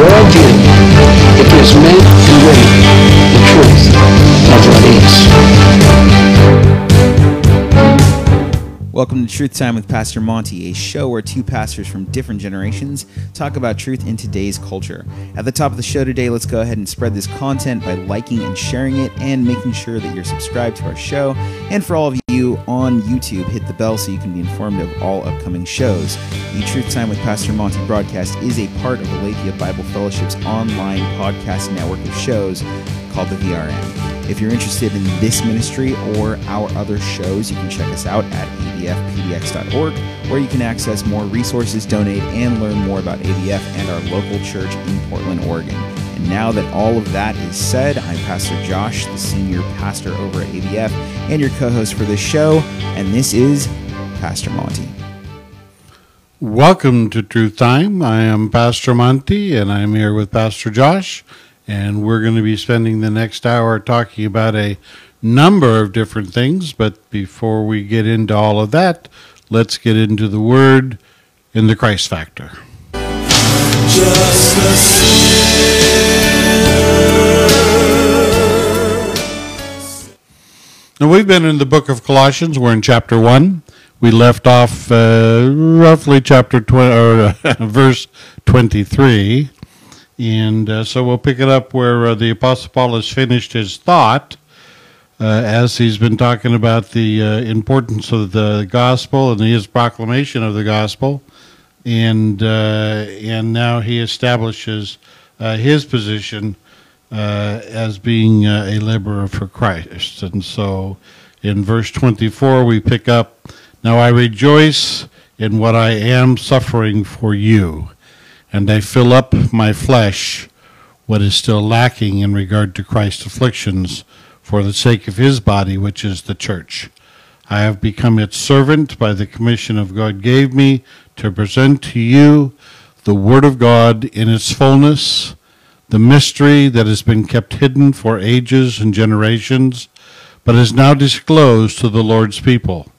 worldview. It gives men and women Welcome to Truth Time with Pastor Monty, a show where two pastors from different generations talk about truth in today's culture. At the top of the show today, let's go ahead and spread this content by liking and sharing it and making sure that you're subscribed to our show. And for all of you on YouTube, hit the bell so you can be informed of all upcoming shows. The Truth Time with Pastor Monty broadcast is a part of Aletheia Bible Fellowship's online podcast network of shows called the VRM. If you're interested in this ministry or our other shows, you can check us out at abfpdx.org, where you can access more resources, donate, and learn more about ABF and our local church in Portland, Oregon. And now that all of that is said, I'm Pastor Josh, the senior pastor over at ABF, and your co host for this show, and this is Pastor Monty. Welcome to Truth Time. I am Pastor Monty, and I'm here with Pastor Josh and we're going to be spending the next hour talking about a number of different things. But before we get into all of that, let's get into the Word in the Christ Factor. Now, we've been in the book of Colossians. We're in chapter 1. We left off uh, roughly chapter 20, or uh, verse 23. And uh, so we'll pick it up where uh, the Apostle Paul has finished his thought uh, as he's been talking about the uh, importance of the gospel and his proclamation of the gospel. And, uh, and now he establishes uh, his position as being a laborer for Christ. And so in verse 24, we pick up Now I rejoice in what I am suffering for you and I fill up my flesh what is still lacking in regard to Christ's afflictions for the sake of his body, which is the church. I have become its servant by the commission of God gave me to present to you the Word of God in its fullness, the mystery that has been kept hidden for ages and generations, but is now disclosed to the Lord's people.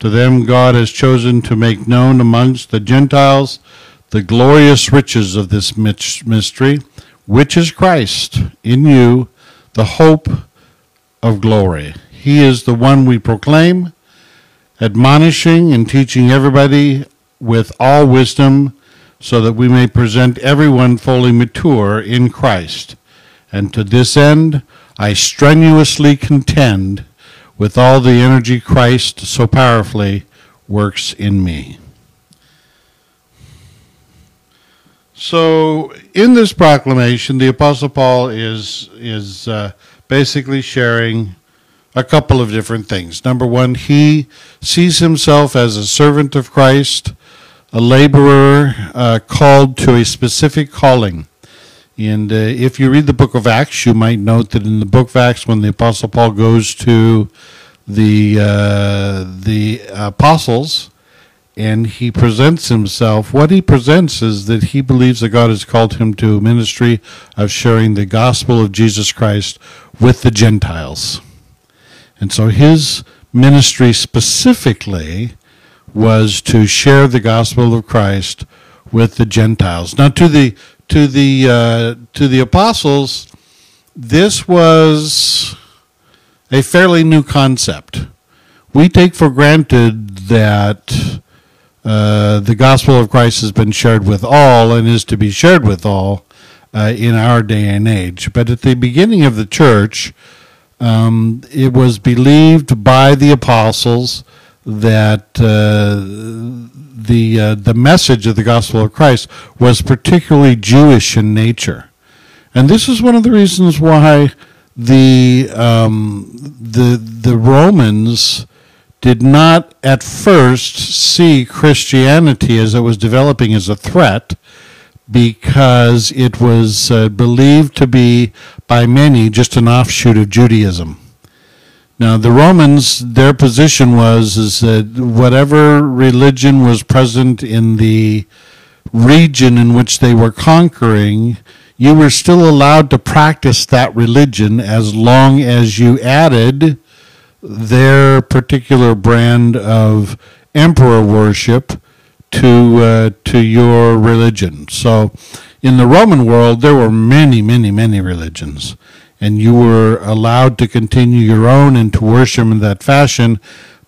To them God has chosen to make known amongst the Gentiles the glorious riches of this mystery, which is Christ in you, the hope of glory. He is the one we proclaim, admonishing and teaching everybody with all wisdom, so that we may present everyone fully mature in Christ. And to this end, I strenuously contend with all the energy Christ so powerfully works in me. So, in this proclamation, the Apostle Paul is is uh, basically sharing a couple of different things. Number one, he sees himself as a servant of Christ, a laborer uh, called to a specific calling. And uh, if you read the book of Acts, you might note that in the book of Acts, when the Apostle Paul goes to the uh, the apostles and he presents himself. What he presents is that he believes that God has called him to a ministry of sharing the gospel of Jesus Christ with the Gentiles. And so his ministry specifically was to share the gospel of Christ with the Gentiles. Now to the to the uh, to the apostles, this was a fairly new concept. We take for granted that uh, the gospel of Christ has been shared with all and is to be shared with all uh, in our day and age. But at the beginning of the church, um, it was believed by the apostles that uh, the uh, the message of the gospel of Christ was particularly Jewish in nature, and this is one of the reasons why the um, the the Romans did not at first see Christianity as it was developing as a threat because it was uh, believed to be by many just an offshoot of Judaism. Now the Romans, their position was is that whatever religion was present in the region in which they were conquering, you were still allowed to practice that religion as long as you added their particular brand of emperor worship to uh, to your religion. So In the Roman world, there were many, many, many religions, and you were allowed to continue your own and to worship in that fashion.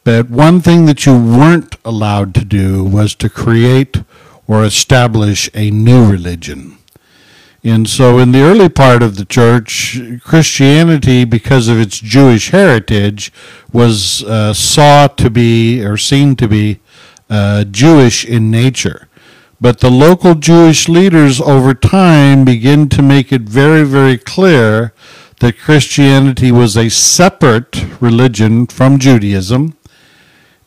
But one thing that you weren't allowed to do was to create or establish a new religion. And so, in the early part of the church, Christianity, because of its Jewish heritage, was uh, saw to be or seen to be uh, Jewish in nature. But the local Jewish leaders over time begin to make it very, very clear that Christianity was a separate religion from Judaism,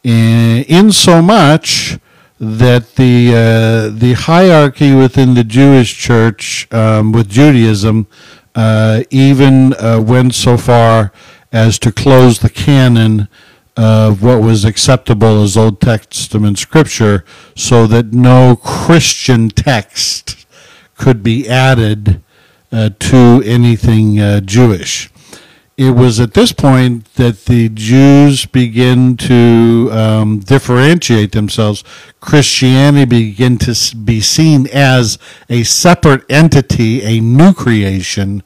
in so much that the uh, the hierarchy within the Jewish church um, with Judaism uh, even uh, went so far as to close the canon of what was acceptable as Old Testament scripture, so that no Christian text could be added uh, to anything uh, Jewish it was at this point that the Jews begin to um, differentiate themselves. Christianity began to be seen as a separate entity, a new creation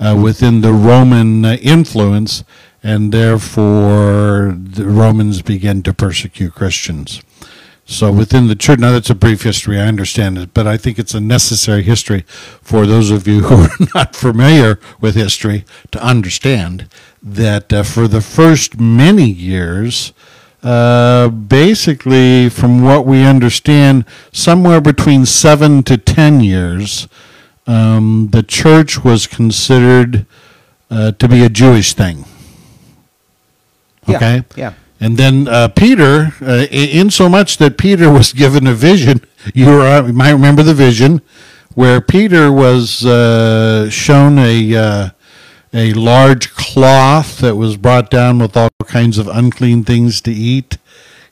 uh, within the Roman uh, influence, and therefore the Romans began to persecute Christians. So within the church, now that's a brief history, I understand it, but I think it's a necessary history for those of you who are not familiar with history to understand that uh, for the first many years, uh, basically, from what we understand, somewhere between seven to ten years, um, the church was considered uh, to be a Jewish thing. Okay? Yeah. yeah. And then uh, Peter, uh, in so much that Peter was given a vision, you, uh, you might remember the vision, where Peter was uh, shown a uh, a large cloth that was brought down with all kinds of unclean things to eat,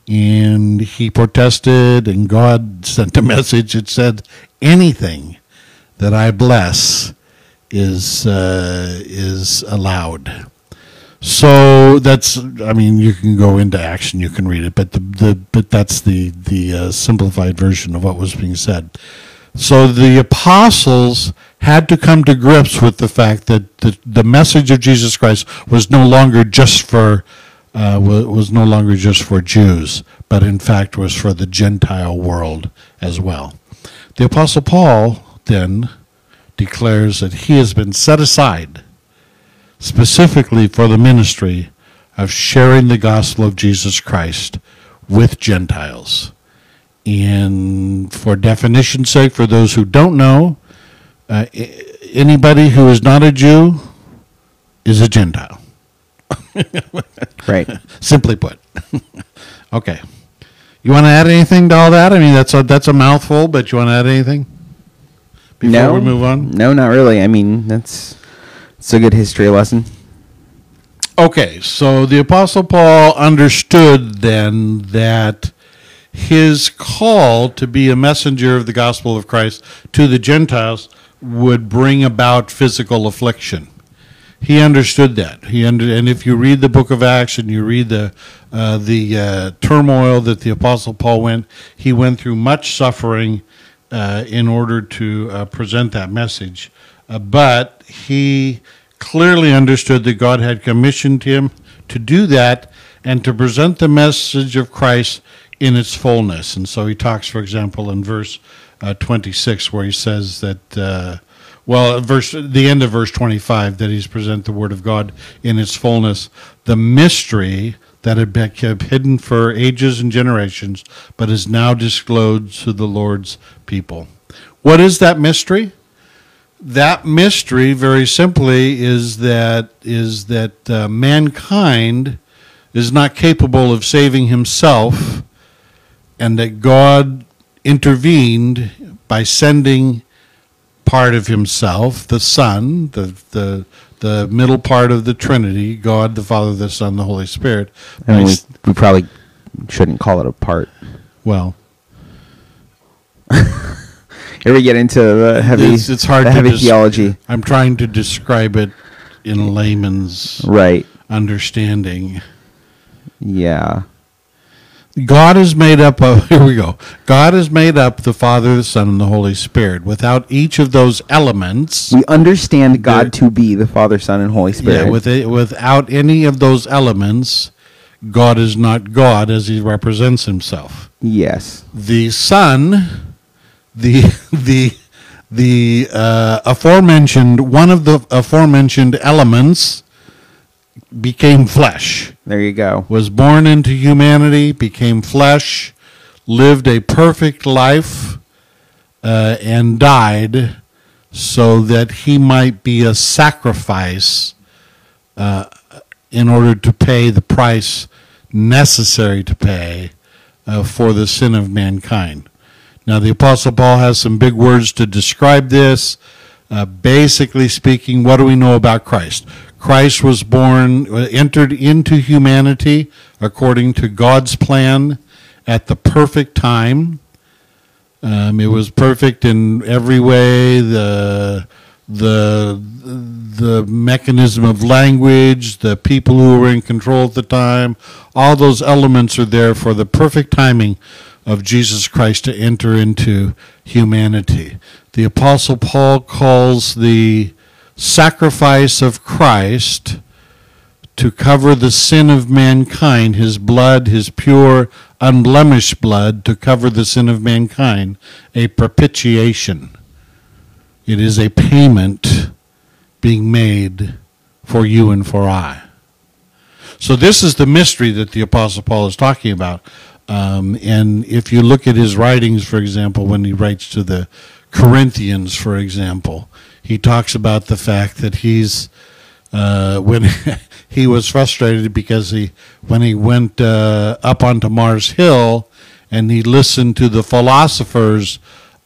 and he protested, and God sent a message. that said, "Anything that I bless is uh, is allowed." So that's, I mean, you can go into action, you can read it, but the, the but that's the the uh, simplified version of what was being said. So the apostles had to come to grips with the fact that the, the message of Jesus Christ was no longer just for uh, was no longer just for Jews, but in fact was for the Gentile world as well. The apostle Paul then declares that he has been set aside specifically for the ministry of sharing the gospel of Jesus Christ with Gentiles. And for definition's sake, for those who don't know, uh, anybody who is not a Jew is a Gentile. right. Simply put. okay. You want to add anything to all that? I mean, that's a, that's a mouthful, but you want to add anything before no, we move on? No, not really. I mean, that's it's a good history lesson. Okay, so the Apostle Paul understood then that his call to be a messenger of the gospel of Christ to the Gentiles would bring about physical affliction. He understood that. He under, and if you read the book of Acts and you read the uh, the uh, turmoil that the Apostle Paul went, he went through much suffering uh, in order to uh, present that message. Uh, but he clearly understood that God had commissioned him to do that and to present the message of Christ in its fullness. And so he talks, for example, in verse uh, 26, where he says that, uh, well, verse the end of verse 25, that he's present the word of God in its fullness, the mystery that had been kept hidden for ages and generations, but is now disclosed to the Lord's people. What is that mystery? That mystery, very simply, is that is that uh, mankind is not capable of saving himself, and that God intervened by sending part of Himself, the Son, the the the middle part of the Trinity, God, the Father, the Son, the Holy Spirit. And we, we probably shouldn't call it a part. Well. Here we get into the heavy, it's, it's hard the heavy theology. I'm trying to describe it in layman's right understanding. Yeah. God is made up of, here we go. God is made up the Father, the Son, and the Holy Spirit. Without each of those elements, We understand God to be the Father, Son, and Holy Spirit. yeah, with a, without any of those elements, God is not God as he represents himself. yes. The Son, the the the uh, aforementioned one of the aforementioned elements became flesh. There you go. was born into humanity, became flesh, lived a perfect life, uh, and died so that he might be a sacrifice uh, in order to pay the price necessary to pay uh, for the sin of mankind. Now, the Apostle Paul has some big words to describe this. Uh, basically speaking, what do we know about Christ? Christ was born, uh, entered into humanity according to God's plan at the perfect time. Um, it was perfect in every way. The the the mechanism of language, the people who were in control at the time, all those elements are there for the perfect timing of Jesus Christ to enter into humanity. The Apostle Paul calls the sacrifice of Christ to cover the sin of mankind, his blood, his pure, unblemished blood, to cover the sin of mankind, a propitiation. It is a payment being made for you and for I. So this is the mystery that the Apostle Paul is talking about. Um, and if you look at his writings, for example, when he writes to the Corinthians, for example, he talks about the fact that he's uh, when he was frustrated because he when he went uh, up onto Mars Hill and he listened to the philosophers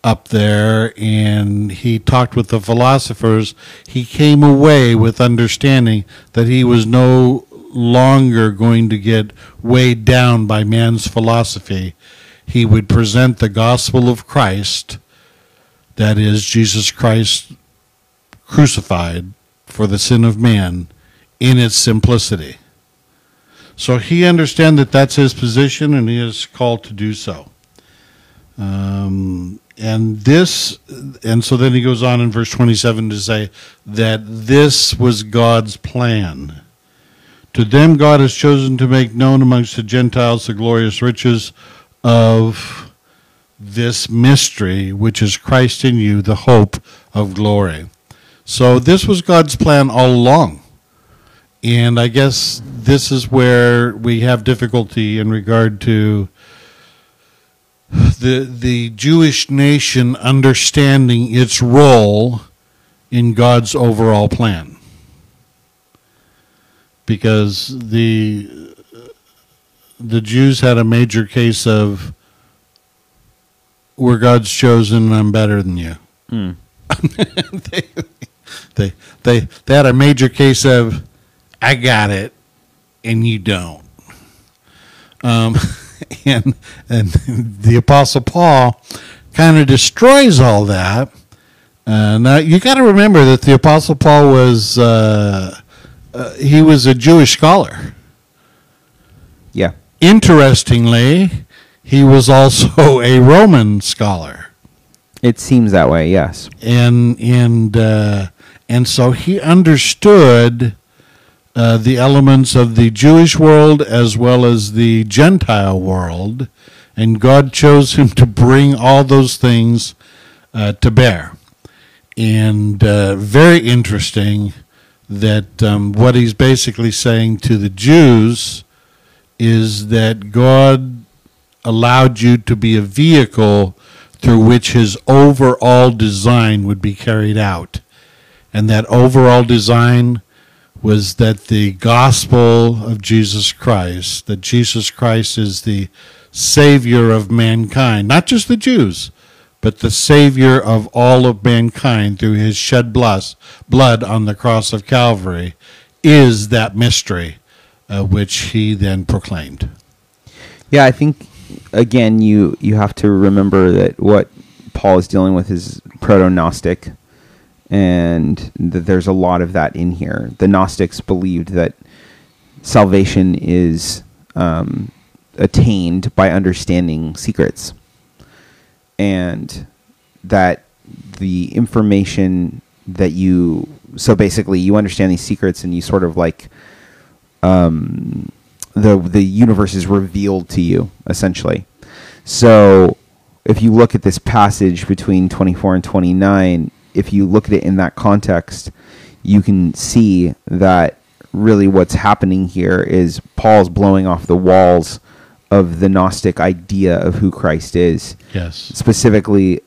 up there and he talked with the philosophers he came away with understanding that he was no longer going to get weighed down by man's philosophy he would present the gospel of Christ that is Jesus Christ crucified for the sin of man in its simplicity. So he understands that that's his position and he is called to do so. Um, and this, and so then he goes on in verse 27 to say that this was God's plan. To them, God has chosen to make known amongst the Gentiles the glorious riches of this mystery, which is Christ in you, the hope of glory. So this was God's plan all along. And I guess this is where we have difficulty in regard to the the Jewish nation understanding its role in God's overall plan. Because the the Jews had a major case of we're God's chosen and I'm better than you they, they they they had a major case of I got it and you don't. Um, and and the apostle Paul kind of destroys all that. Uh, now you got to remember that the apostle Paul was uh, uh, he was a Jewish scholar. Yeah. Interestingly, he was also a Roman scholar. It seems that way, yes. and and uh, and so he understood uh, the elements of the Jewish world as well as the Gentile world, and God chose him to bring all those things uh, to bear. And uh, very interesting that um, what he's basically saying to the Jews is that God allowed you to be a vehicle through which his overall design would be carried out. And that overall design was that the gospel of Jesus Christ, that Jesus Christ is the Savior of mankind, not just the Jews, but the Savior of all of mankind through his shed blood, on the cross of Calvary, is that mystery uh, which he then proclaimed. Yeah, I think again you you have to remember that what Paul is dealing with is proto-gnostic and there's a lot of that in here. The Gnostics believed that salvation is um, attained by understanding secrets, and that the information that you so basically you understand these secrets and you sort of like um, the the universe is revealed to you essentially. So if you look at this passage between 24 and 29, if you look at it in that context, you can see that really what's happening here is Paul's blowing off the walls of the Gnostic idea of who Christ is. Yes. Specifically,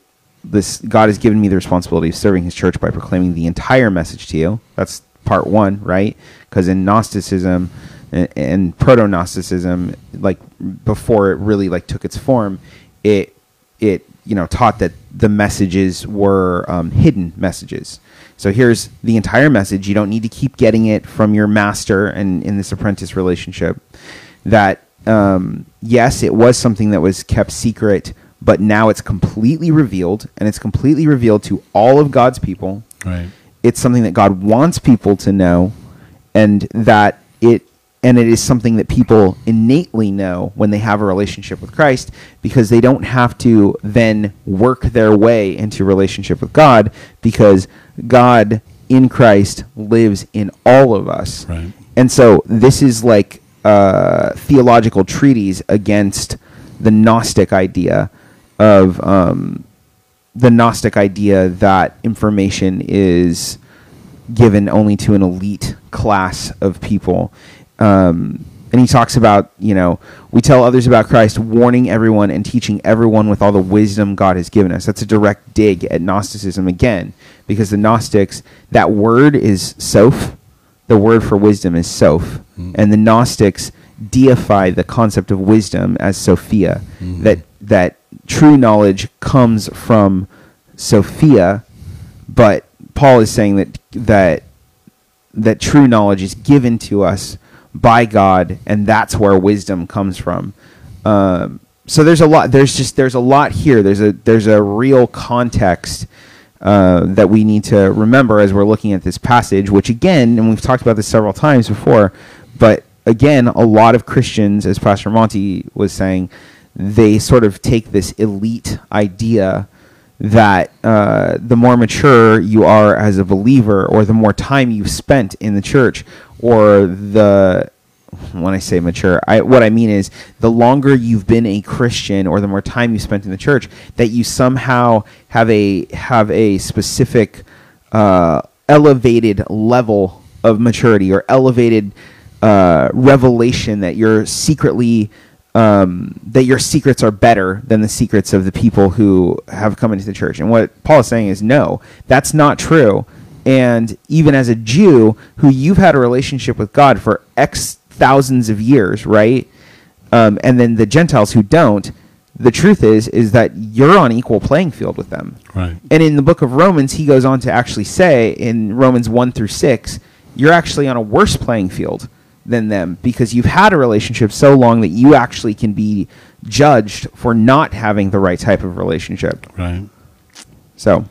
this God has given me the responsibility of serving His church by proclaiming the entire message to you. That's part one, right? Because in Gnosticism and, and proto Gnosticism, like before it really like took its form, it it you know taught that the messages were um, hidden messages. So here's the entire message. You don't need to keep getting it from your master and in this apprentice relationship. That um, yes, it was something that was kept secret, but now it's completely revealed, and it's completely revealed to all of God's people. Right. It's something that God wants people to know, and that it and it is something that people innately know when they have a relationship with Christ because they don't have to then work their way into relationship with God because God in Christ lives in all of us. Right. And so this is like a theological treatise against the Gnostic idea of um, the Gnostic idea that information is given only to an elite class of people. Um, and he talks about, you know, we tell others about Christ, warning everyone and teaching everyone with all the wisdom God has given us. That's a direct dig at Gnosticism again, because the Gnostics, that word is soph. The word for wisdom is soph. And the Gnostics deify the concept of wisdom as Sophia. That that true knowledge comes from Sophia, but Paul is saying that that that true knowledge is given to us by God, and that's where wisdom comes from. Um, so there's a lot. There's just there's a lot here. There's a there's a real context uh, that we need to remember as we're looking at this passage. Which again, and we've talked about this several times before, but again, a lot of Christians, as Pastor Monty was saying, they sort of take this elite idea that uh, the more mature you are as a believer, or the more time you've spent in the church, or the when I say mature, I, what I mean is the longer you've been a Christian, or the more time you spent in the church, that you somehow have a have a specific uh, elevated level of maturity or elevated uh, revelation that you're secretly um, that your secrets are better than the secrets of the people who have come into the church. And what Paul is saying is, no, that's not true. And even as a Jew who you've had a relationship with God for X thousands of years, right? Um, and then the Gentiles who don't, the truth is is that you're on equal playing field with them. Right. And in the book of Romans, he goes on to actually say in Romans 1 through 6, you're actually on a worse playing field than them because you've had a relationship so long that you actually can be judged for not having the right type of relationship. Right. So,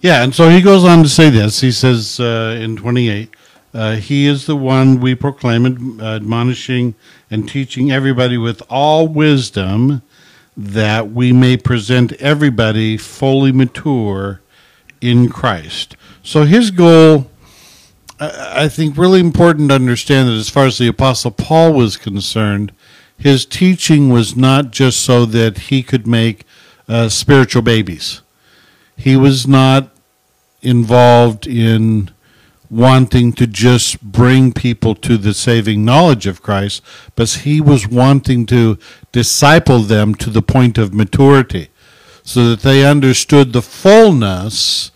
Yeah, and so he goes on to say this. He says uh, in 28, uh, He is the one we proclaim, ad- admonishing and teaching everybody with all wisdom, that we may present everybody fully mature in Christ. So his goal, I I think, really important to understand that as far as the Apostle Paul was concerned, his teaching was not just so that he could make uh, spiritual babies he was not involved in wanting to just bring people to the saving knowledge of Christ, but he was wanting to disciple them to the point of maturity so that they understood the fullness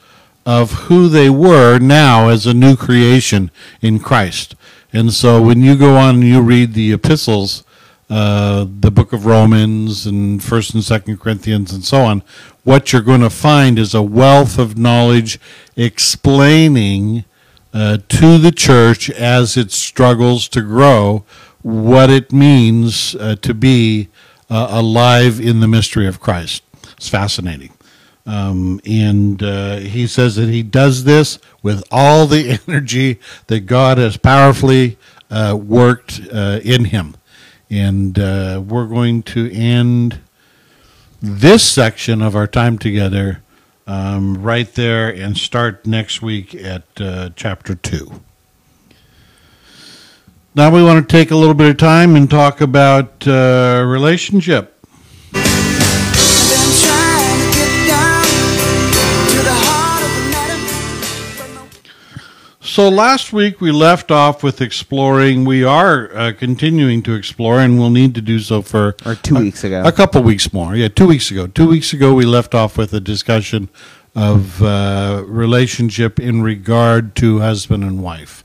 of who they were now as a new creation in Christ. And so when you go on and you read the epistles, uh, the book of Romans and First and Second Corinthians and so on, what you're going to find is a wealth of knowledge explaining uh, to the church as it struggles to grow what it means uh, to be uh, alive in the mystery of Christ. It's fascinating. Um, and uh, he says that he does this with all the energy that God has powerfully uh, worked uh, in him. And we're going to end this section of our time together um, right there and start next week at uh, chapter 2. Now we want to take a little bit of time and talk about uh, relationship. So last week we left off with exploring. We are uh, continuing to explore, and we'll need to do so for Or two a- weeks ago. A couple weeks more. Yeah, two weeks ago. Two weeks ago we left off with a discussion of uh, relationship in regard to husband and wife,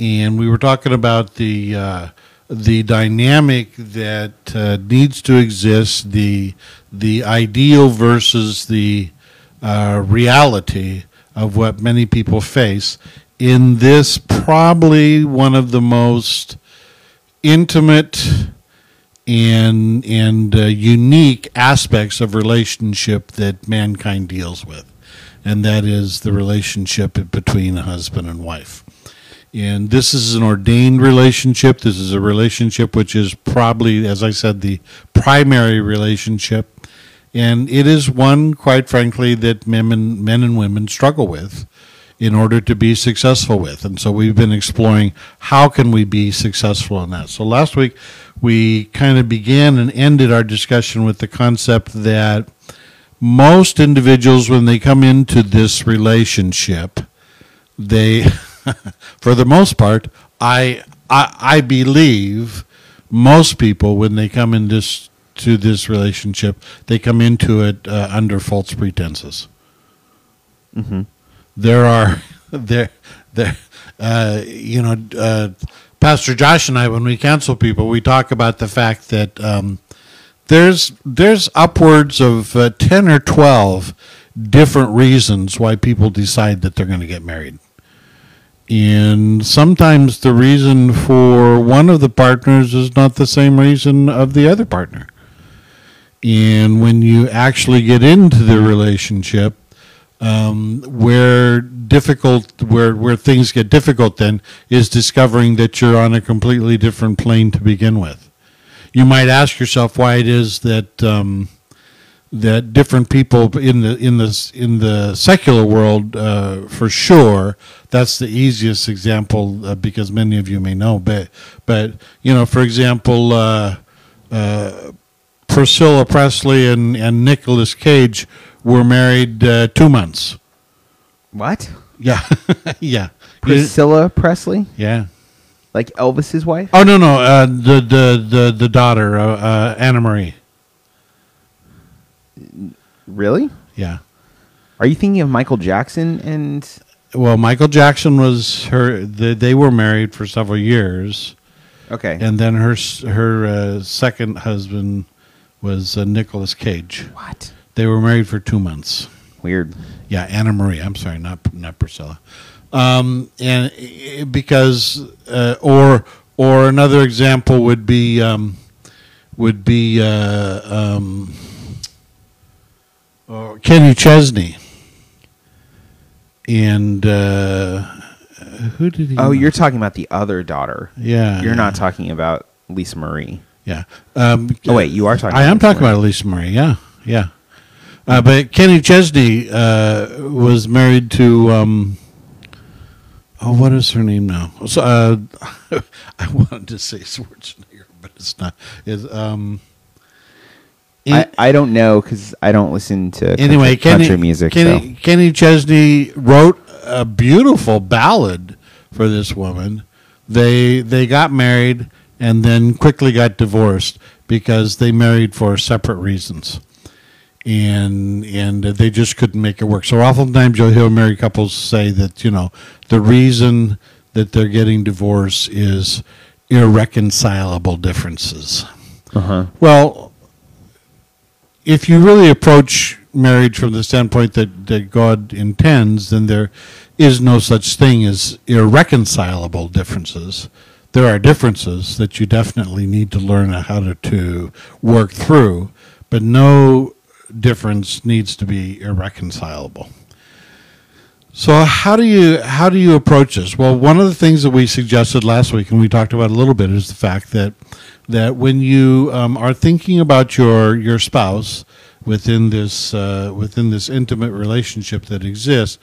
and we were talking about the uh, the dynamic that uh, needs to exist, the the ideal versus the uh, reality of what many people face in this probably one of the most intimate and and uh, unique aspects of relationship that mankind deals with, and that is the relationship between a husband and wife. And this is an ordained relationship. This is a relationship which is probably, as I said, the primary relationship. And it is one, quite frankly, that men and, men and women struggle with in order to be successful with. And so we've been exploring how can we be successful in that. So last week we kind of began and ended our discussion with the concept that most individuals when they come into this relationship they for the most part I, I i believe most people when they come in this to this relationship they come into it uh, under false pretenses there are there there uh, you know uh, pastor josh and i when we counsel people we talk about the fact that um, there's there's upwards of uh, 10 or 12 different reasons why people decide that they're going to get married. And sometimes the reason for one of the partners is not the same reason of the other partner. And when you actually get into the relationship um, where difficult where where things get difficult then is discovering that you're on a completely different plane to begin with. You might ask yourself why it is that um, that different people in the in the in the secular world uh, for sure that's the easiest example uh, because many of you may know but but you know for example uh, uh, Priscilla Presley and and Nicolas Cage were married uh, two months What? yeah yeah Priscilla Presley? yeah Like Elvis's wife? oh no no uh, the the the the daughter uh, uh, Anna Marie Really? yeah Are you thinking of Michael Jackson and Well, Michael Jackson was her. They, they were married for several years, Okay. and then her s- her uh, second husband was uh, Nicolas Cage. what? They were married for two months. Weird. Yeah, Anna Marie. I'm sorry, not not Priscilla. Um, and i- because uh, or or another example would be um, would be uh, um, oh, Kenny Chesney. And uh, who did he? Oh, marry? you're talking about the other daughter. Yeah, You're yeah. not talking about Lisa Marie. Yeah. Um, Oh, wait, you are talking I am Lisa talking Marie. about Lisa Marie. Yeah, yeah. Uh, but Kenny Chesney uh, was married to. Um, oh, what is her name now? So, uh, I wanted to say Schwarzenegger, but it's not. Is um. I, I don't know because I don't listen to country, anyway, Kenny, country music. Kenny, Kenny Chesney wrote a beautiful ballad for this woman. They they got married and then quickly got divorced because they married for separate reasons, and and they just couldn't make it work. So oftentimes you'll hear married couples say that you know the reason that they're getting divorced is irreconcilable differences. Uh-huh. Well, if you really approach marriage from the standpoint that, that God intends, then there is no such thing as irreconcilable differences. There are differences that you definitely need to learn how to, to work through, but no difference needs to be irreconcilable. So how do you how do you approach this? Well, one of the things that we suggested last week, and we talked about a little bit, is the fact that that when you um, are thinking about your your spouse within this uh, within this intimate relationship that exists,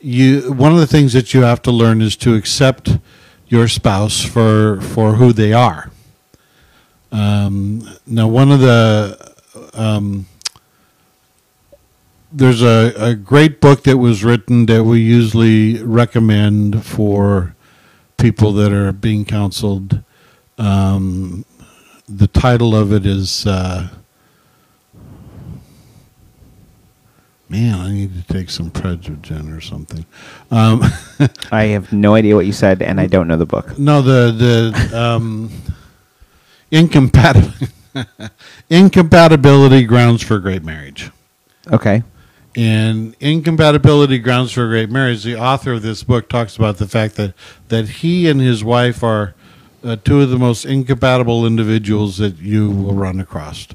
you one of the things that you have to learn is to accept your spouse for for who they are. Um, now, one of the um, there's a, a great book that was written that we usually recommend for people that are being counseled. Um, the title of it is uh, man i need to take some Prevagen or something um, I have no idea what you said, and I don't know the book. no the the um, incompatibility incompatibility grounds for great marriage Okay. And Incompatibility Grounds for a Great Marriage, the author of this book talks about the fact that, that he and his wife are uh, two of the most incompatible individuals that you will run across.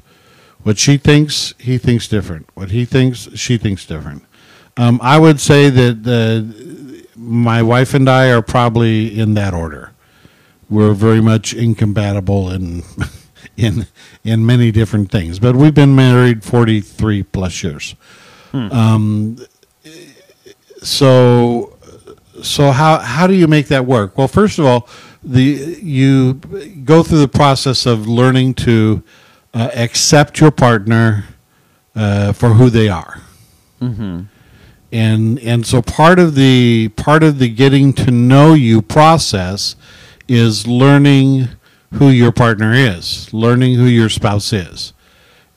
What she thinks, he thinks different. What he thinks, she thinks different. Um, I would say that uh, my wife and I are probably in that order. We're very much incompatible in in in many different things, but we've been married forty three plus years. Um, so so how how do you make that work? Well, first of all, the you go through the process of learning to uh, accept your partner uh, for who they are, and and so part of the part of the getting to know you process is learning who your partner is, learning who your spouse is,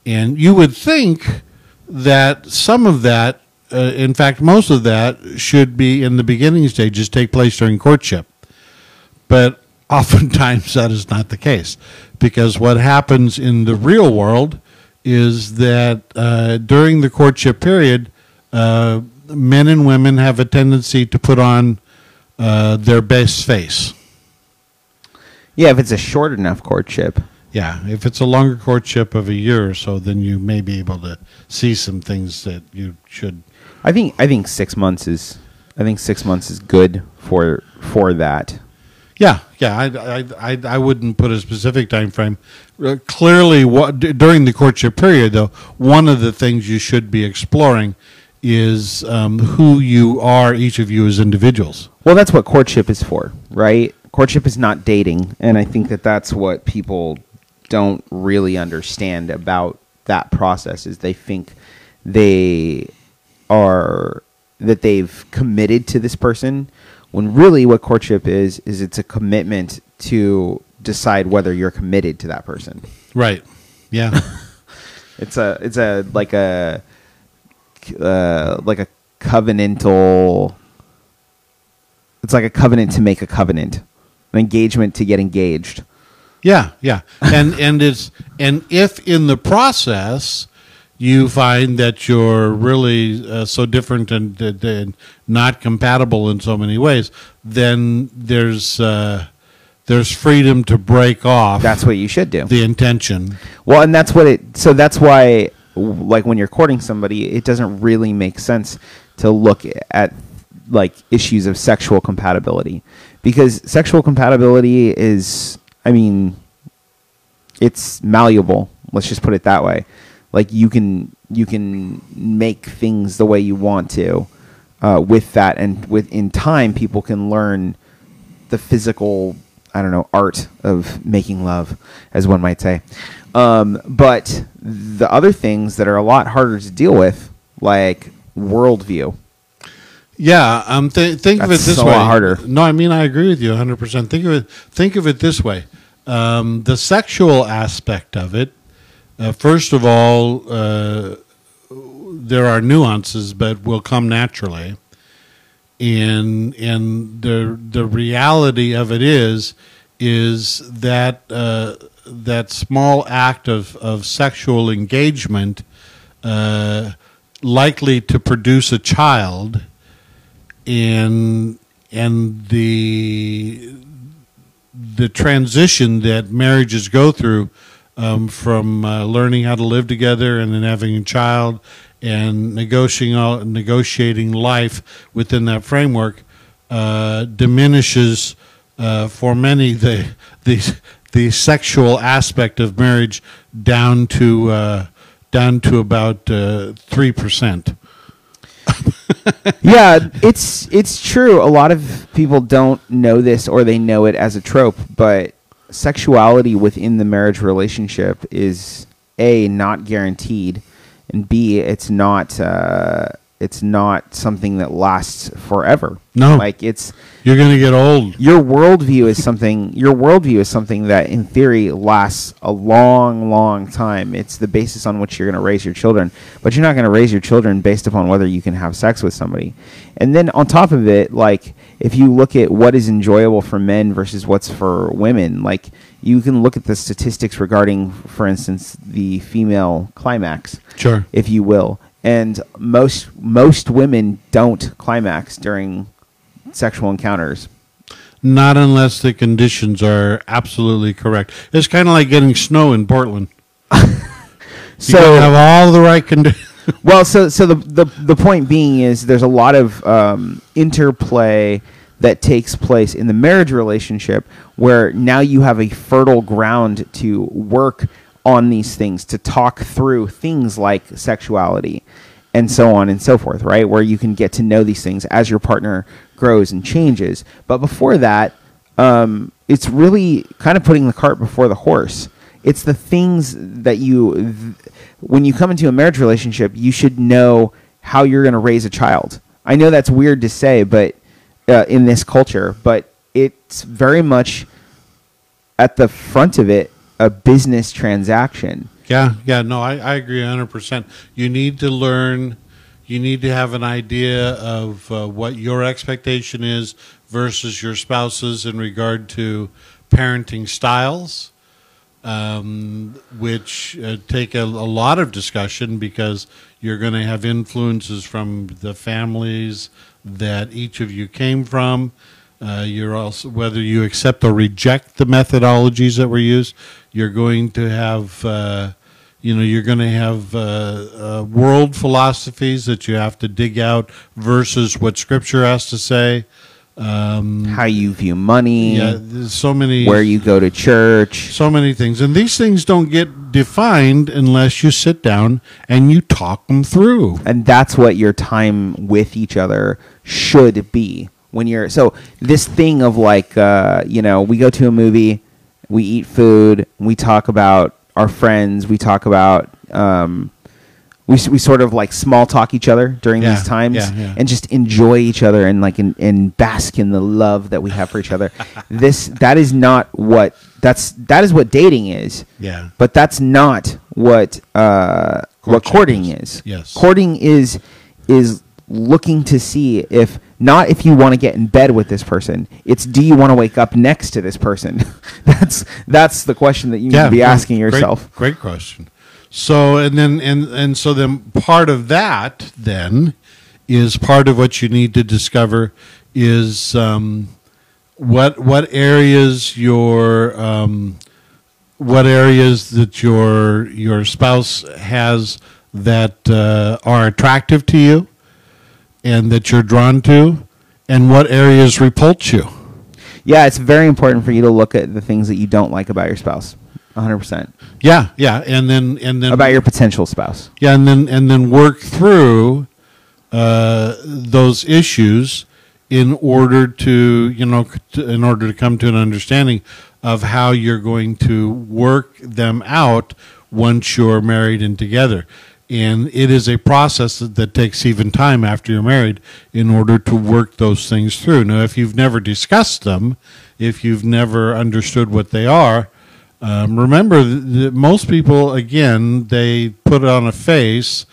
and you would think that some of that, uh, in fact, most of that, should be in the beginning stages, take place during courtship. But oftentimes that is not the case because what happens in the real world is that uh, during the courtship period, uh, men and women have a tendency to put on uh, their best face. Yeah, if it's a short enough courtship. Yeah, if it's a longer courtship of a year or so, then you may be able to see some things that you should. I think I think six months is I think six months is good for for that. Yeah, yeah, I, I, I, I wouldn't put a specific time frame. Uh, clearly, what d- during the courtship period, though, one of the things you should be exploring is um, who you are, each of you as individuals. Well, that's what courtship is for, right? Courtship is not dating, and I think that that's what people don't really understand about that process is they think they are that they've committed to this person when really what courtship is is it's a commitment to decide whether you're committed to that person. Right. Yeah. It's a it's a like a uh, like a covenantal. It's like a covenant to make a covenant, an engagement to get engaged. Yeah, yeah, and and it's and if in the process you find that you're really uh, so different and, and- and not compatible in so many ways, then there's uh, there's freedom to break off. That's what you should do. the intention. Well, and that's what it. So that's why, like when you're courting somebody, it doesn't really make sense to look at like issues of sexual compatibility because sexual compatibility is, I mean, it's malleable. Let's just put it that way. Like you can you can make things the way you want to uh, with that, and with in time, people can learn the physical I don't know art of making love, as one might say. Um, but the other things that are a lot harder to deal with, like worldview. Yeah, um, th- think of it That's this a way. lot harder. No, I mean I agree with you 100. percent Think of it. Think of it this way: um, the sexual aspect of it. Uh, first of all, uh, there are nuances, but will come naturally. And and the the reality of it is is that uh, that small act of, of sexual engagement uh, likely to produce a child and and the the transition that marriages go through um, from uh, learning how to live together and then having a child and negotiating negotiating life within that framework uh, diminishes uh, for many the the the sexual aspect of marriage down to uh, down to about uh, three percent. yeah, it's it's true. A lot of people don't know this or they know it as a trope, but sexuality within the marriage relationship is a not guaranteed, and b it's not uh, it's not something that lasts forever. No. like it's You're going to get old. your worldview is something your worldview is something that in theory lasts a long long time it's the basis on which you're going to raise your children but you're not going to raise your children based upon whether you can have sex with somebody and then on top of it like if you look at what is enjoyable for men versus what's for women like you can look at the statistics regarding for instance the female climax Sure. if you will and most most women don't climax during sexual encounters Not unless the conditions are absolutely correct. It's kind of like getting snow in Portland. You so gotta have all the right conditions. well so so the, the the point being is there's a lot of um, interplay that takes place in the marriage relationship where now you have a fertile ground to work on these things to talk through things like sexuality and so on and so forth right? Where you can get to know these things as your partner grows and changes. But before that um, it's really kind of putting the cart before the horse. It's the things that you th- when you come into a marriage relationship you should know how you're going to raise a child. I know that's weird to say but uh, in this culture but it's very much at the front of it a business transaction Yeah, yeah, no, I, I agree 100%. You need to learn, you need to have an idea of uh, what your expectation is versus your spouse's in regard to parenting styles, um, which uh, take a, a lot of discussion because you're going to have influences from the families that each of you came from. Uh, you're also whether you accept or reject the methodologies that were used. You're going to have, uh, you know, you're going to have uh, uh, world philosophies that you have to dig out versus what Scripture has to say. Um, how you view money yeah, there's so many where you go to church so many things, and these things don't get defined unless you sit down and you talk them through. and that's what your time with each other should be when you're so this thing of like uh, you know we go to a movie we eat food we talk about our friends we talk about um, we, we sort of like small talk each other during Yeah, these times yeah, yeah. and just enjoy each other and like and, and bask in the love that we have for each other this that is not what that's that is what dating is Yeah. but that's not what uh, what courting is. is. Yes. courting is is looking to see if not if you want to get in bed with this person. It's do you want to wake up next to this person? that's that's the question that you need to be asking great- yourself. Great, question. So and then and and so then part of that then is part of what you need to discover is um, what what areas your um, what areas that your your spouse has that uh, are attractive to you and that you're drawn to and what areas repulse you. Yeah, it's very important for you to look at the things that you don't like about your spouse. 100% Yeah, yeah, and then and then about your potential spouse. Yeah, and then and then work through uh, those issues in order to you know to, in order to come to an understanding of how you're going to work them out once you're married and together. And it is a process that, takes even time after you're married in order to work those things through. Now, if you've never discussed them, if you've never understood what they are, um, remember that most people, again, they put on a face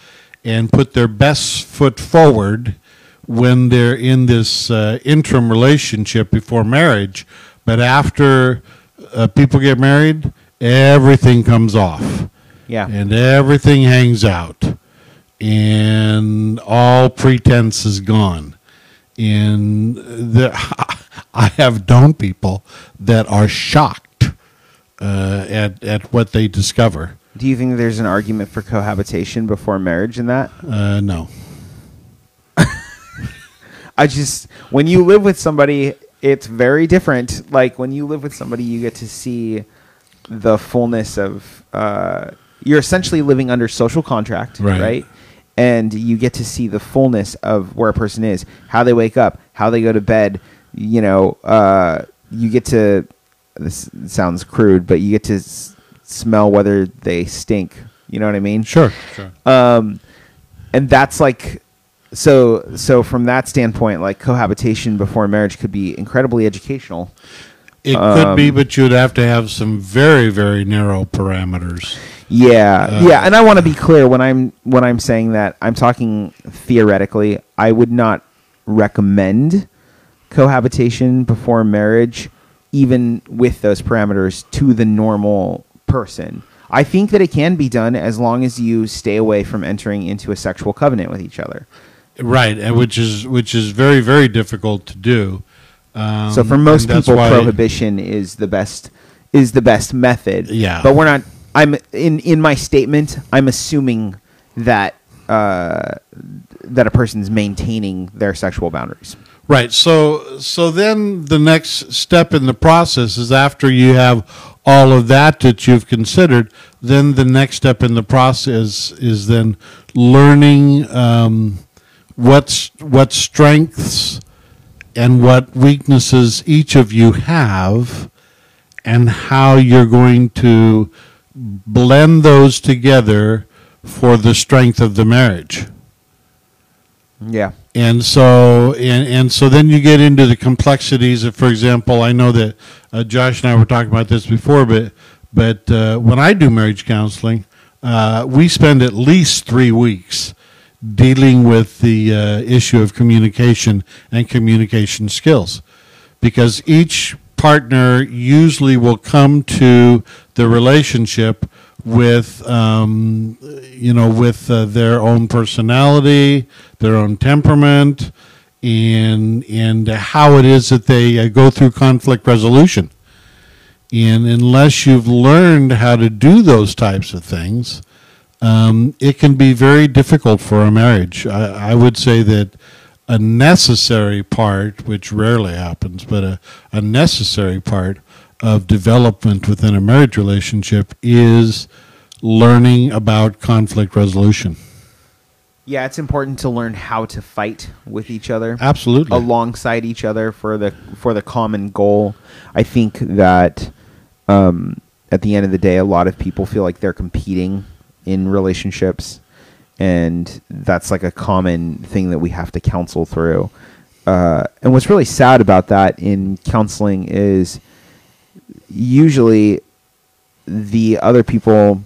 and put their best foot forward when they're in this uh, interim relationship before marriage. But after uh, people get married, everything comes off Yeah. and everything hangs out and all pretense is gone and the, i have known people that are shocked uh, at, at what they discover Do you think there's an argument for cohabitation before marriage in that? Uh, no. I just when you live with somebody, it's very different. Like when you live with somebody, you get to see the fullness of. Uh, you're essentially living under social contract, Right. right? And you get to see the fullness of where a person is, how they wake up, how they go to bed. You know, uh, you get to. This sounds crude, but you get to s- smell whether they stink. You know what I mean? Sure. Sure. um, and that's like so so from that standpoint like cohabitation before marriage could be incredibly educational It could be, um, but you'd have to have some very, very narrow parameters. yeah Uh, yeah and i want to be clear when i'm when i'm saying that i'm talking theoretically i would not recommend cohabitation before marriage even with those parameters to the normal person i think that it can be done as long as you stay away from entering into a sexual covenant with each other Right, and which is which is very, very difficult to do. Um, So for most people, prohibition is the best is the best method. Yeah. But we're not. I'm in in my statement. I'm assuming that uh, that a person's maintaining their sexual boundaries. Right. So so then the next step in the process is after you have all of that that you've considered, then the next step in the process is then learning um, what's what strengths and what weaknesses each of you have and how you're going to blend those together for the strength of the marriage. Yeah. And so, and, and so then you get into the complexities of, for example, I know that uh, Josh and I were talking about this before, but, but uh, when I do marriage counseling, uh, we spend at least three weeks dealing with the uh, issue of communication and communication skills. Because each partner usually will come to the relationship with um, you know with uh, their own personality their own temperament and and how it is that they uh, go through conflict resolution. And unless you've learned how to do those types of things um, it can be very difficult for a marriage. I, I would say that a necessary part, which rarely happens, but a, a necessary part of development within a marriage relationship is learning about conflict resolution. Yeah, it's important to learn how to fight with each other. Absolutely. alongside each other for the for the common goal. I think that um, at the end of the day, a lot of people feel like they're competing in relationships, and that's like a common thing that we have to counsel through. Uh, and what's really sad about that in counseling is usually the other people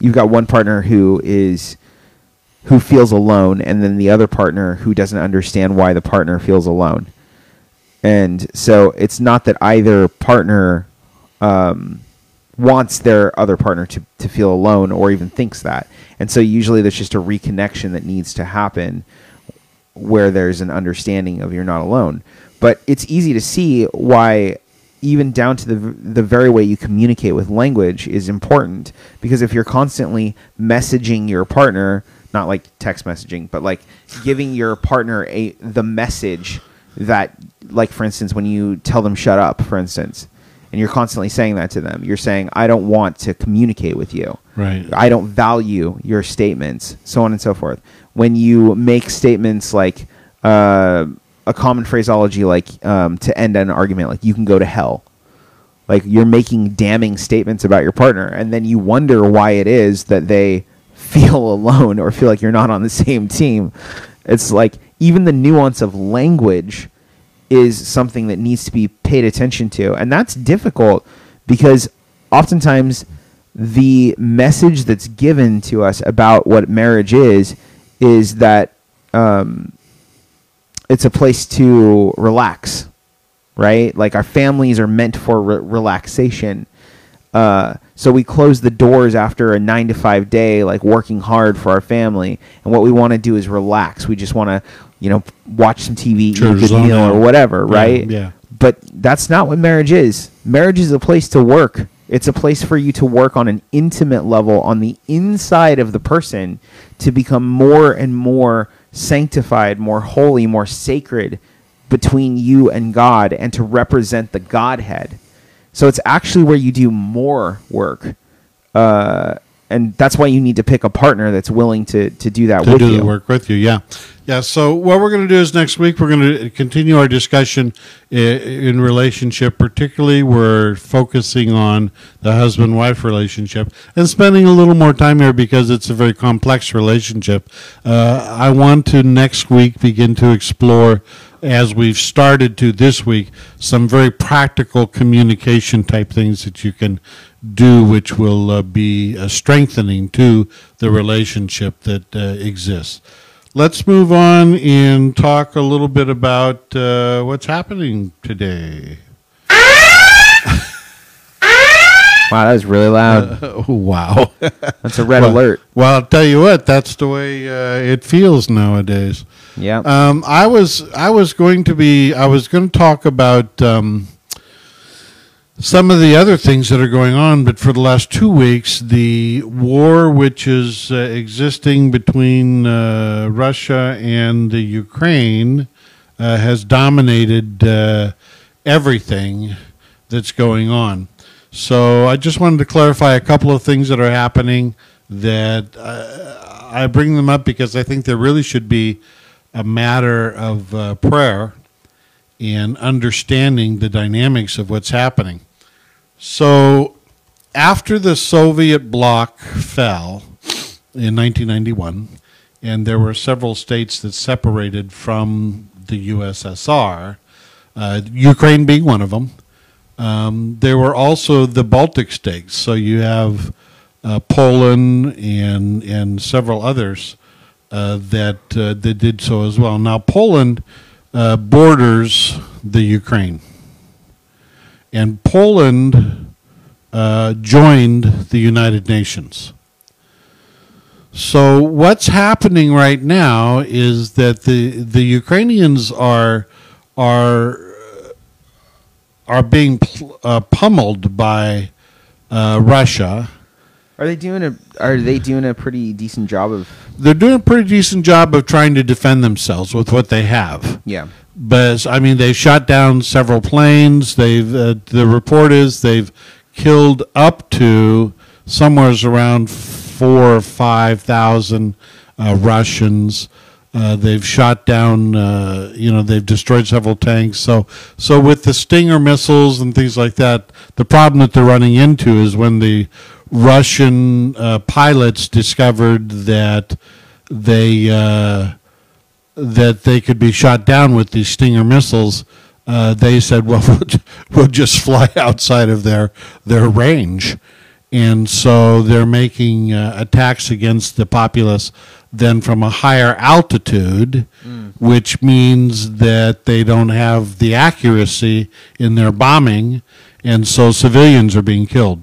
you've got one partner who is who feels alone and then the other partner who doesn't understand why the partner feels alone and so it's not that either partner um, wants their other partner to, to feel alone or even thinks that and so usually there's just a reconnection that needs to happen where there's an understanding of you're not alone. But it's easy to see why even down to the the very way you communicate with language is important because if you're constantly messaging your partner, not like text messaging, but like giving your partner a the message that like for instance when you tell them shut up for instance and you're constantly saying that to them you're saying i don't want to communicate with you Right. I don't value your statements, so on and so forth. When you make statements like uh, a common phraseology, like um, to end an argument, like you can go to hell, like you're making damning statements about your partner, and then you wonder why it is that they feel alone or feel like you're not on the same team. It's like even the nuance of language is something that needs to be paid attention to. And that's difficult because oftentimes the message that's given to us about what marriage is is that um, it's a place to relax, right? Like our families are meant for re- relaxation. Uh, so we close the doors after a nine to five day, like working hard for our family, and what we want to do is relax. We just want to, you know, watch some TV, Sure, eat a meal, or whatever, Yeah, right? yeah. But that's not what marriage is. Marriage is a place to work It's a place for you to work on an intimate level on the inside of the person to become more and more sanctified, more holy, more sacred between you and God and to represent the Godhead. So it's actually where you do more work. Uh, and that's why you need to pick a partner that's willing to, to do that to with do you. the work with you. Yeah, yeah. So what we're going to do is next week we're going to continue our discussion in relationship. Particularly, we're focusing on the husband-wife relationship and spending a little more time here because it's a very complex relationship. Uh, I want to next week begin to explore. As we've started to this week, some very practical communication type things that you can do, which will uh, be uh, strengthening to the relationship that uh, exists. Let's move on and talk a little bit about uh, what's happening today. Wow, that was really loud. Oh, wow. That's a red well, alert. Well, I'll tell you what, that's the way uh, it feels nowadays. Yeah. Um, I was I was going to be I was going to talk about um, some of the other things that are going on, but for the last two weeks, the war which is uh, existing between uh, Russia and the Ukraine uh, has dominated uh, everything that's going on. So I just wanted to clarify a couple of things that are happening. That uh, I bring them up because I think there really should be a matter of uh, prayer and understanding the dynamics of what's happening. So, after the Soviet bloc fell in 1991, and there were several states that separated from the USSR, uh, Ukraine being one of them. Um, there were also the Baltic states. So you have uh, Poland and and several others uh, that uh, that did so as well. Now Poland uh, borders the Ukraine, and Poland uh, joined the United Nations. So what's happening right now is that the the Ukrainians are are are being uh, pummeled by uh, Russia. Are they doing a Are they doing a pretty decent job of? They're doing a pretty decent job of trying to defend themselves with what they have. Yeah. But I mean, they've shot down several planes. They've uh, the report is they've killed up to somewhere around four or five thousand uh, Russians. Uh, they've shot down, uh, you know, they've destroyed several tanks. So, so with the Stinger missiles and things like that, the problem that they're running into is when the Russian uh, pilots discovered that they uh, that they could be shot down with these Stinger missiles, uh, they said, "Well, we'll, we'll just fly outside of their their range," and so they're making uh, attacks against the populace then from a higher altitude, which means that they don't have the accuracy in their bombing, and so civilians are being killed.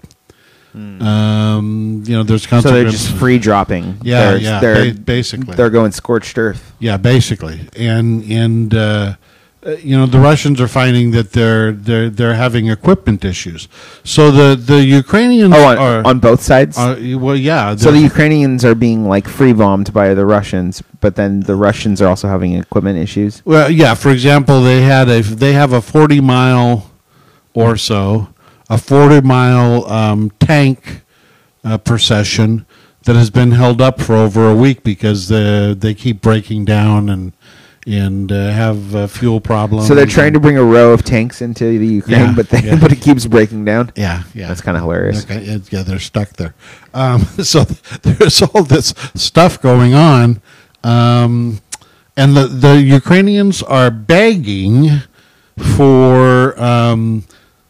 Um, you know, there's So they're just free dropping. Yeah, they're, yeah, They're ba- basically. they're going scorched earth. Yeah, basically, and and uh, uh, you know the Russians are finding that they're they're they're having equipment issues. So the the Ukrainians Oh, on, are, on both sides. are well, yeah. so the Ukrainians are being like free bombed by the Russians, but then the Russians are also having equipment issues. well, yeah. For example, they had a they have a forty mile or so a forty mile um, tank uh, procession that has been held up for over a week because uh, they keep breaking down and and uh, have uh, fuel problems. So they're trying to bring a row of tanks into the Ukraine, Yeah, but they yeah. but it keeps breaking down. Yeah, yeah. That's kind of hilarious. Okay, yeah, they're stuck there. Um, so there's all this stuff going on, um, and the the Ukrainians are begging for um,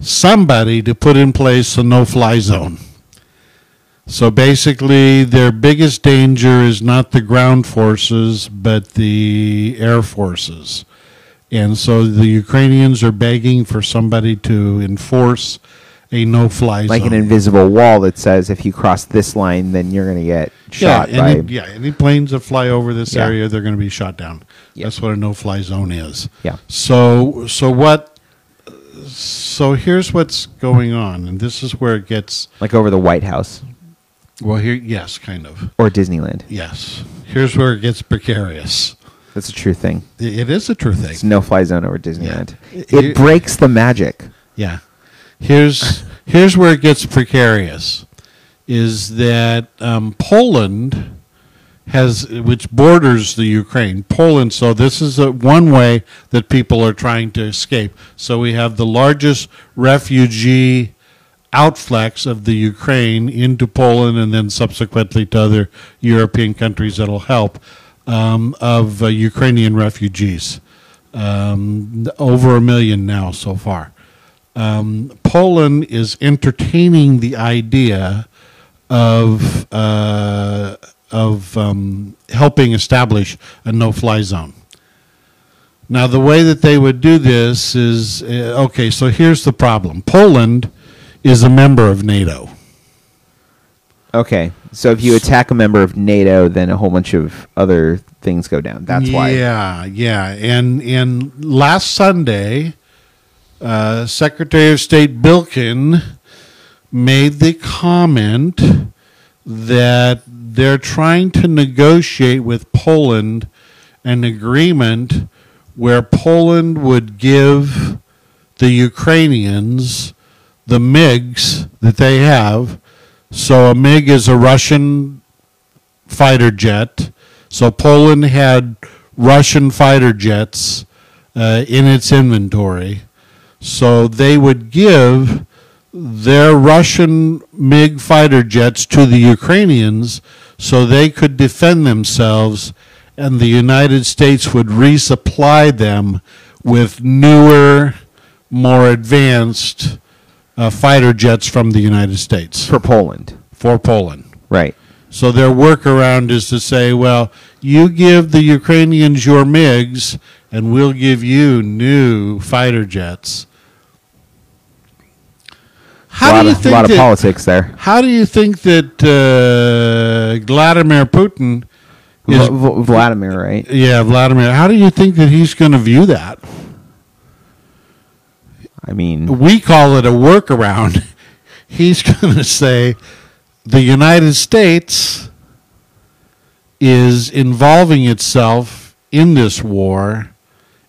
somebody to put in place a no-fly zone. So basically, their biggest danger is not the ground forces, but the air forces. And so the Ukrainians are begging for somebody to enforce a no-fly zone. Like zone. an invisible wall that says if you cross this line, then you're going to get shot yeah, any, yeah, any planes that fly over this Yeah. area, they're going to be shot down. Yeah. That's what a no-fly zone is. Yeah. So, so what? So here's what's going on, and this is where it gets Like over the White House well. Here, yes, kind of. or Disneyland. Yes. Here's where it gets precarious. That's a true thing. It is a true thing. It's no fly zone over Disneyland. It breaks the magic. Yeah. Here's here's where it gets precarious, is that um, Poland has which borders the Ukraine. Poland. So this is a, one way that people are trying to escape. So we have the largest refugee outflux of the Ukraine into Poland and then subsequently to other European countries that'll help um, of uh, Ukrainian refugees. Um, over a million now so far um, Poland is entertaining the idea of uh, of um, helping establish a no-fly zone. Now, the way that they would do this is uh, okay. So here's the problem: Poland is a member of NATO. Okay, so if you attack a member of NATO, then a whole bunch of other things go down. That's why. Yeah, yeah. And and last Sunday, uh, Secretary of State Blinken made the comment that they're trying to negotiate with Poland an agreement where Poland would give the Ukrainians the MiGs that they have. So a MiG is a Russian fighter jet. So Poland had Russian fighter jets uh, in its inventory. So they would give their Russian MiG fighter jets to the Ukrainians so they could defend themselves, and the United States would resupply them with newer, more advanced uh, fighter jets from the United States For Poland. for Poland. Right. So their workaround is to say, well, you give the Ukrainians your MiGs, and we'll give you new fighter jets. A lot, do you of, think lot of politics there. How do you think that uh, Vladimir Putin is? V- V- Vladimir, right? yeah, Vladimir. How do you think that he's going to view that? I mean, We call it a workaround. He's going to say the United States is involving itself in this war,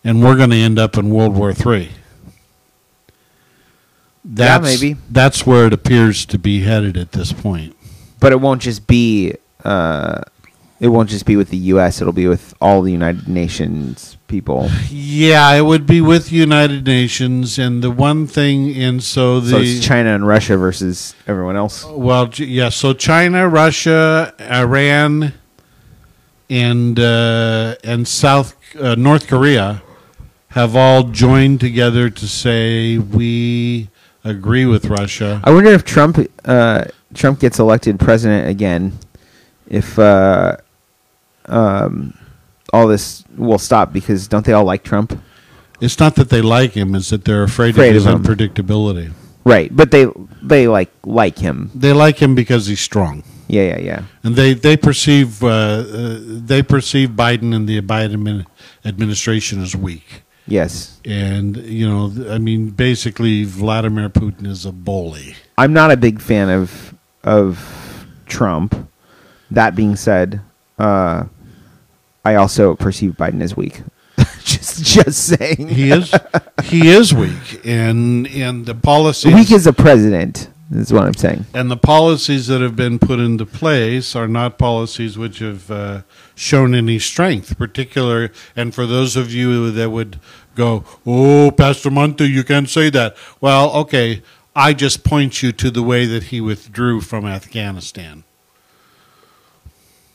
and we're going to end up in World War III. That's, maybe. That's where it appears to be headed at this point. but it won't just be. Uh, it won't just be with the U.S. It'll be with all the United Nations people. Yeah, it would be with United Nations, and the one thing, and so the so it's China and Russia versus everyone else. Well, yeah. So China, Russia, Iran, and uh, and South uh, North Korea have all joined together to say we agree with Russia. I wonder if Trump uh, Trump gets elected president again, if uh, um, all this will stop because don't they all like Trump? It's not that they like him; it's that they're afraid, Afraid of his of unpredictability. Right, but they they like like him. They like him because he's strong, Yeah, yeah, yeah. and they they perceive uh, uh, they perceive Biden and the Biden administration as weak. Yes, And you know, I mean, basically, Vladimir Putin is a bully. I'm not a big fan of of Trump. That being said, uh, I also perceive Biden as weak. just just saying, He is he is weak, and and the policy weak as a president is what I'm saying. and the policies that have been put into place are not policies which have uh, shown any strength, particular. And for those of you that would go, "Oh, Pastor Monty, you can't say that." Well, okay, I just point you to the way that he withdrew from Afghanistan.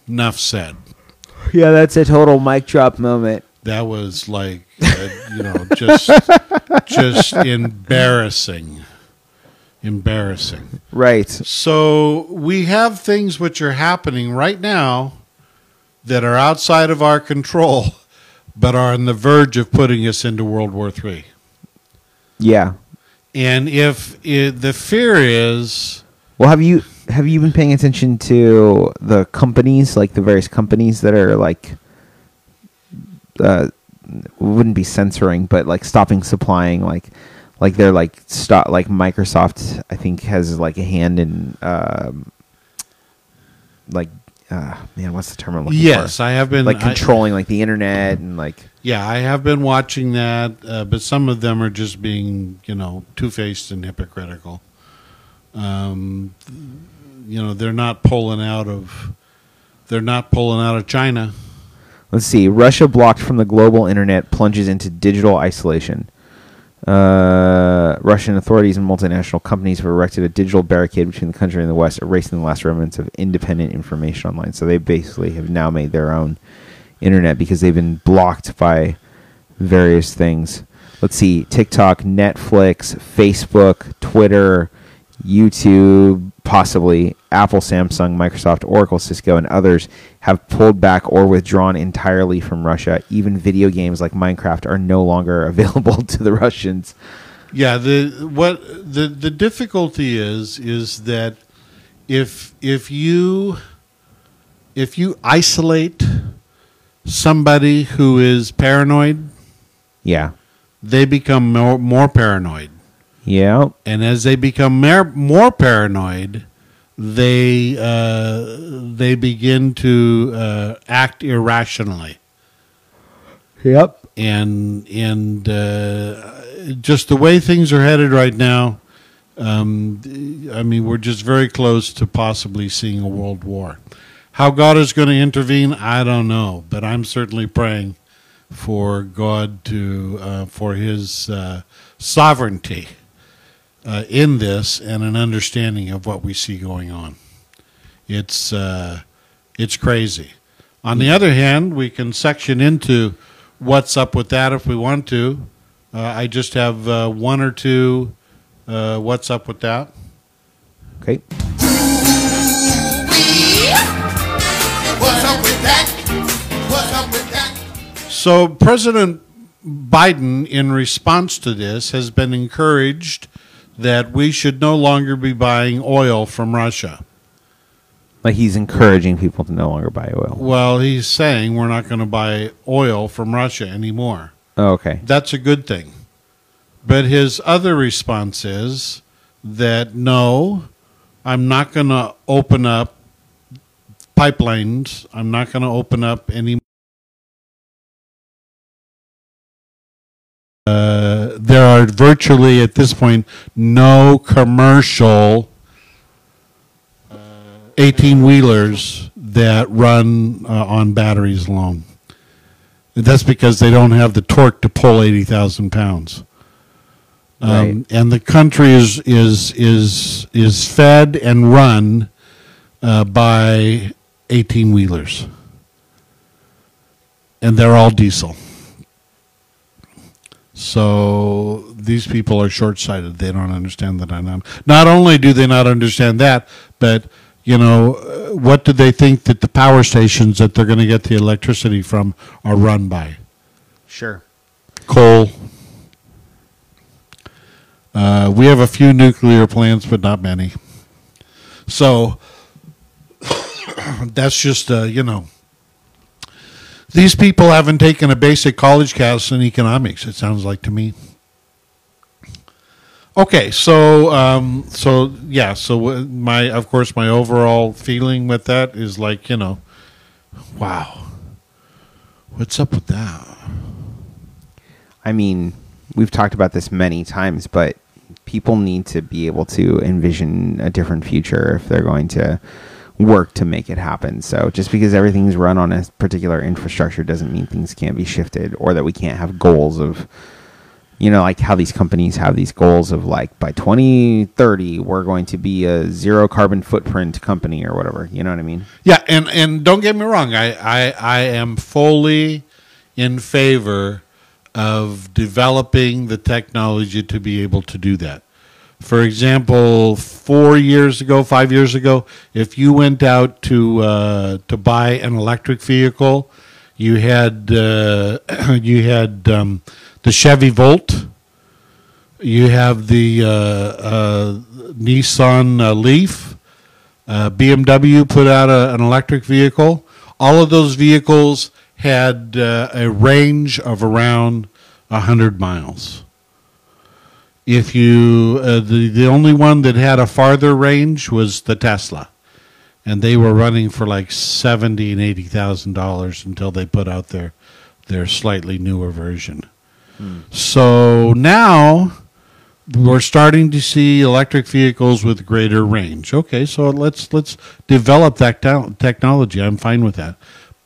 Enough said. Yeah, that's a total mic drop moment. That was like, uh, you know, just just embarrassing, embarrassing. Right. So we have things which are happening right now that are outside of our control, but are on the verge of putting us into World War III. Yeah. And if it, the fear is, Well, have you have you been paying attention to the companies, like the various companies that are like, uh, wouldn't be censoring, but like stopping supplying like like they're like stop like Microsoft I think has like a hand in um, like uh, man what's the term I'm looking for? Yes? I have been like I- controlling like the internet and like Yeah, I have been watching that, uh, but some of them are just being, you know, two faced and hypocritical. Um, you know, they're not pulling out of, they're not pulling out of China. Let's see. Russia blocked from the global internet plunges into digital isolation. Uh, Russian authorities and multinational companies have erected a digital barricade between the country and the West, erasing the last remnants of independent information online. So they basically have now made their own internet because they've been blocked by various things. Let's see. TikTok, Netflix, Facebook, Twitter, YouTube, possibly Apple, Samsung, Microsoft, Oracle, Cisco, and others have pulled back or withdrawn entirely from Russia. Even video games like Minecraft are no longer available to the Russians. Yeah, the what the the difficulty is is that if if you if you isolate somebody who is paranoid, Yeah. they become more, more paranoid. Yeah. and as they become more, more paranoid, they uh, they begin to uh, act irrationally, Yep. and and uh, just the way things are headed right now. Um, I mean, we're just very close to possibly seeing a world war. How God is going to intervene, I don't know, but I'm certainly praying for God to uh, for His uh, sovereignty uh, in this and an understanding of what we see going on. It's uh, it's crazy. On the other hand, we can section into what's up with that if we want to. Uh, I just have uh, one or two. Uh, what's up with that? Okay. What's up with that? What's up with that? So President Biden, in response to this, has been encouraged that we should no longer be buying oil from Russia. Like he's encouraging people to no longer buy oil. Well, he's saying we're not going to buy oil from Russia anymore. Oh, okay. That's a good thing. But his other response is that no, I'm not going to open up pipelines. I'm not going to open up any. Uh, there are virtually at this point no commercial 18 wheelers that run uh, on batteries alone. That's because they don't have the torque to pull 80,000 pounds. Um, Right. And the country is, is, is, is fed and run uh, by 18 wheelers. And they're all diesel. So these people are short sighted. They don't understand the dynamic. Not only do they not understand that, but you know, uh, what do they think that the power stations that they're going to get the electricity from are run by? Sure. Coal. Uh, we have a few nuclear plants, but not many. So that's just, uh, you know, these people haven't taken a basic college class in economics. It sounds like to me. Okay, so um, so yeah, so my of course my overall feeling with that is like you know, wow, what's up with that? I mean, we've talked about this many times, but people need to be able to envision a different future if they're going to work to make it happen. So just because everything's run on a particular infrastructure doesn't mean things can't be shifted or that we can't have goals of you know, like how these companies have these goals of like by 2030 we're going to be a zero carbon footprint company or whatever. You know what I mean? Yeah, and and don't get me wrong, I I, I am fully in favor of developing the technology to be able to do that. For example, four years ago, five years ago, if you went out to uh, to buy an electric vehicle, you had uh, you had um, the Chevy Volt, you have the uh, uh, Nissan uh, Leaf, BMW put out a, an electric vehicle. All of those vehicles had a range of around 100 miles. If you uh, the the only one that had a farther range was the Tesla, and they were running for like seventy and eighty thousand dollars until they put out their their slightly newer version. So now we're starting to see electric vehicles with greater range. Okay, so let's let's develop that technology. I'm fine with that,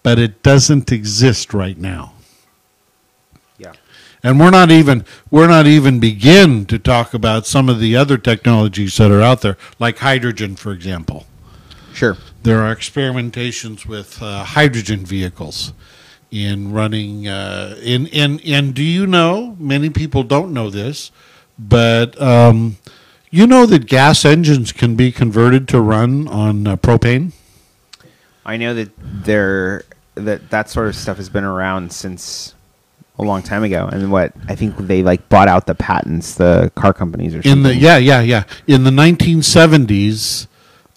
but it doesn't exist right now. And we're not even we're not even begin to talk about some of the other technologies that are out there like hydrogen for example Sure. there are experimentations with uh, hydrogen vehicles in running uh, in in and do you know many people don't know this but um, you know that gas engines can be converted to run on uh, propane I know that there that that sort of stuff has been around since a long time ago, and what I think they like bought out the patents, the car companies or something. in the yeah yeah yeah in the 1970s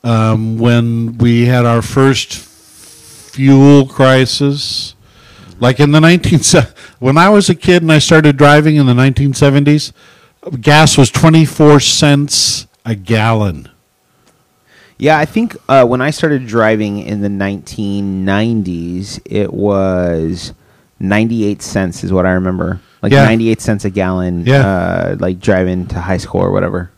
um, when we had our first fuel crisis like in the 19 se- when i was a kid and i started driving in the 1970s gas was 24 cents a gallon Yeah, I think uh, when I started driving in the 1990s, it was 98 cents, is what I remember. Like Yeah. 98 cents a gallon. Yeah. Uh, like driving to high school or whatever.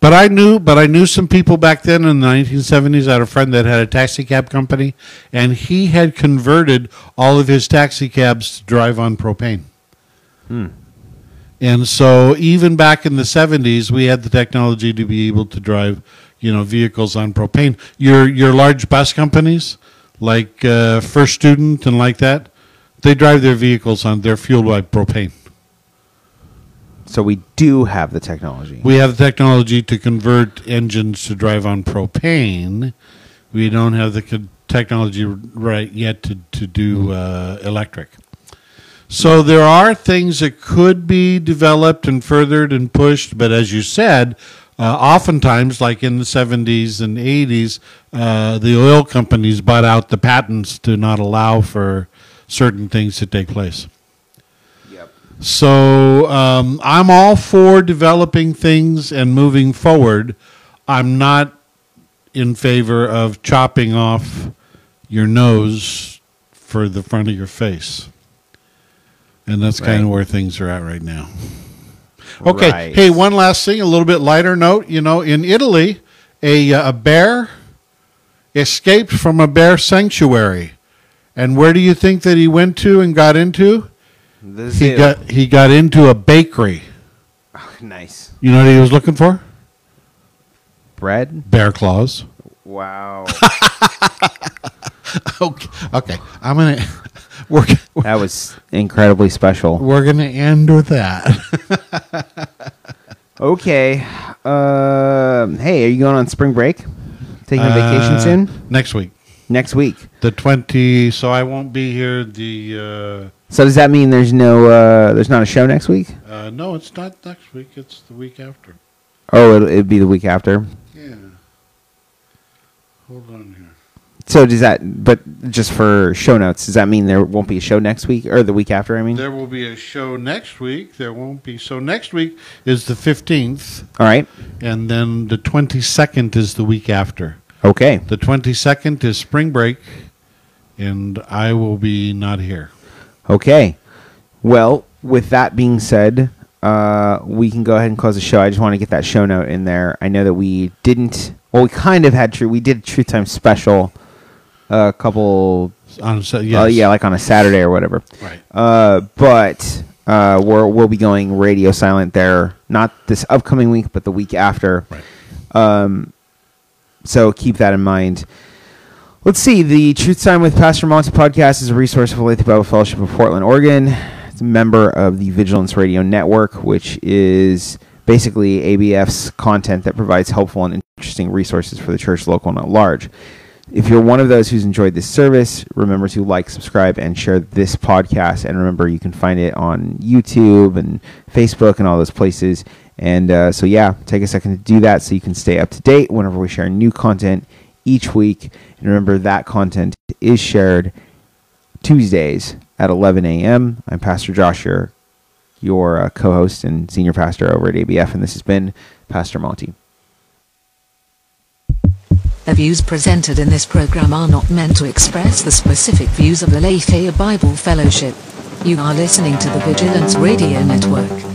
But I knew, but I knew some people back then in the 1970s. I had a friend that had a taxi cab company, and he had converted all of his taxi cabs to drive on propane. Hmm. And so, even back in the 70s, we had the technology to be able to drive, you know, vehicles on propane. Your your large bus companies, like uh, First Student and like that, they drive their vehicles on. They're fueled by propane. So we do have the technology. We have the technology to convert engines to drive on propane. We don't have the co- technology right yet to, to do uh, electric. So there are things that could be developed and furthered and pushed, but as you said, uh, oftentimes, like in the 70s and 80s, uh, the oil companies bought out the patents to not allow for certain things to take place. Yep. So um, I'm all for developing things and moving forward. I'm not in favor of chopping off your nose for the front of your face. And that's kind of where things are at right now. Okay. Right. Hey, one last thing, a little bit lighter note. You know, in Italy, a, uh, a bear escaped from a bear sanctuary. And where do you think that he went to and got into? The He zoo. got he got into a bakery. nice. You know what he was looking for? Bread? Bear claws. Wow. Okay, okay. I'm gonna we're that was incredibly special. we're gonna end with that. Okay. Um hey, are you going on spring break? Taking a vacation Uh, soon? Next week, Next week. the twenty. So I won't be here. The Uh, So does that mean there's no uh there's not a show next week? uh, no, it's not next week. It's the week after. Oh, it'll, it'll be the week after. Yeah. Hold on here. So does that? But just for show notes, does that mean there won't be a show next week or the week after? I mean, There will be a show next week. There won't be. So next week is the fifteenth, all right. and then the twenty second is the week after. Okay. The 22nd is spring break, and I will be not here. Okay. Well, with that being said, uh, we can go ahead and close the show. I just want to get that show note in there. I know that we didn't. Well, we kind of had true. We did a Truth Time special a couple. On so, yes. yeah, like on a Saturday or whatever. Right. Uh, but uh, we're, we'll be going radio silent there, not this upcoming week, but the week after. Right. Um, so keep that in mind. Let's see. The Truth Time with Pastor Monty podcast is a resource of Olathe Bible Fellowship of Portland, Oregon. It's a member of the Vigilance Radio Network, which is basically ABF's content that provides helpful and interesting resources for the church, local and at large. If you're one of those who's enjoyed this service, remember to like, subscribe, and share this podcast. And remember, you can find it on YouTube and Facebook and all those places. And uh, so, yeah, take a second to do that so you can stay up to date whenever we share new content each week. And remember, that content is shared Tuesdays at 11 a.m. I'm Pastor Josh, your, your uh, co host and senior pastor over at ABF, and this has been Pastor Monty. The views presented in this program are not meant to express the specific views of the Lafayette Bible Fellowship. You are listening to the Vigilance Radio Network.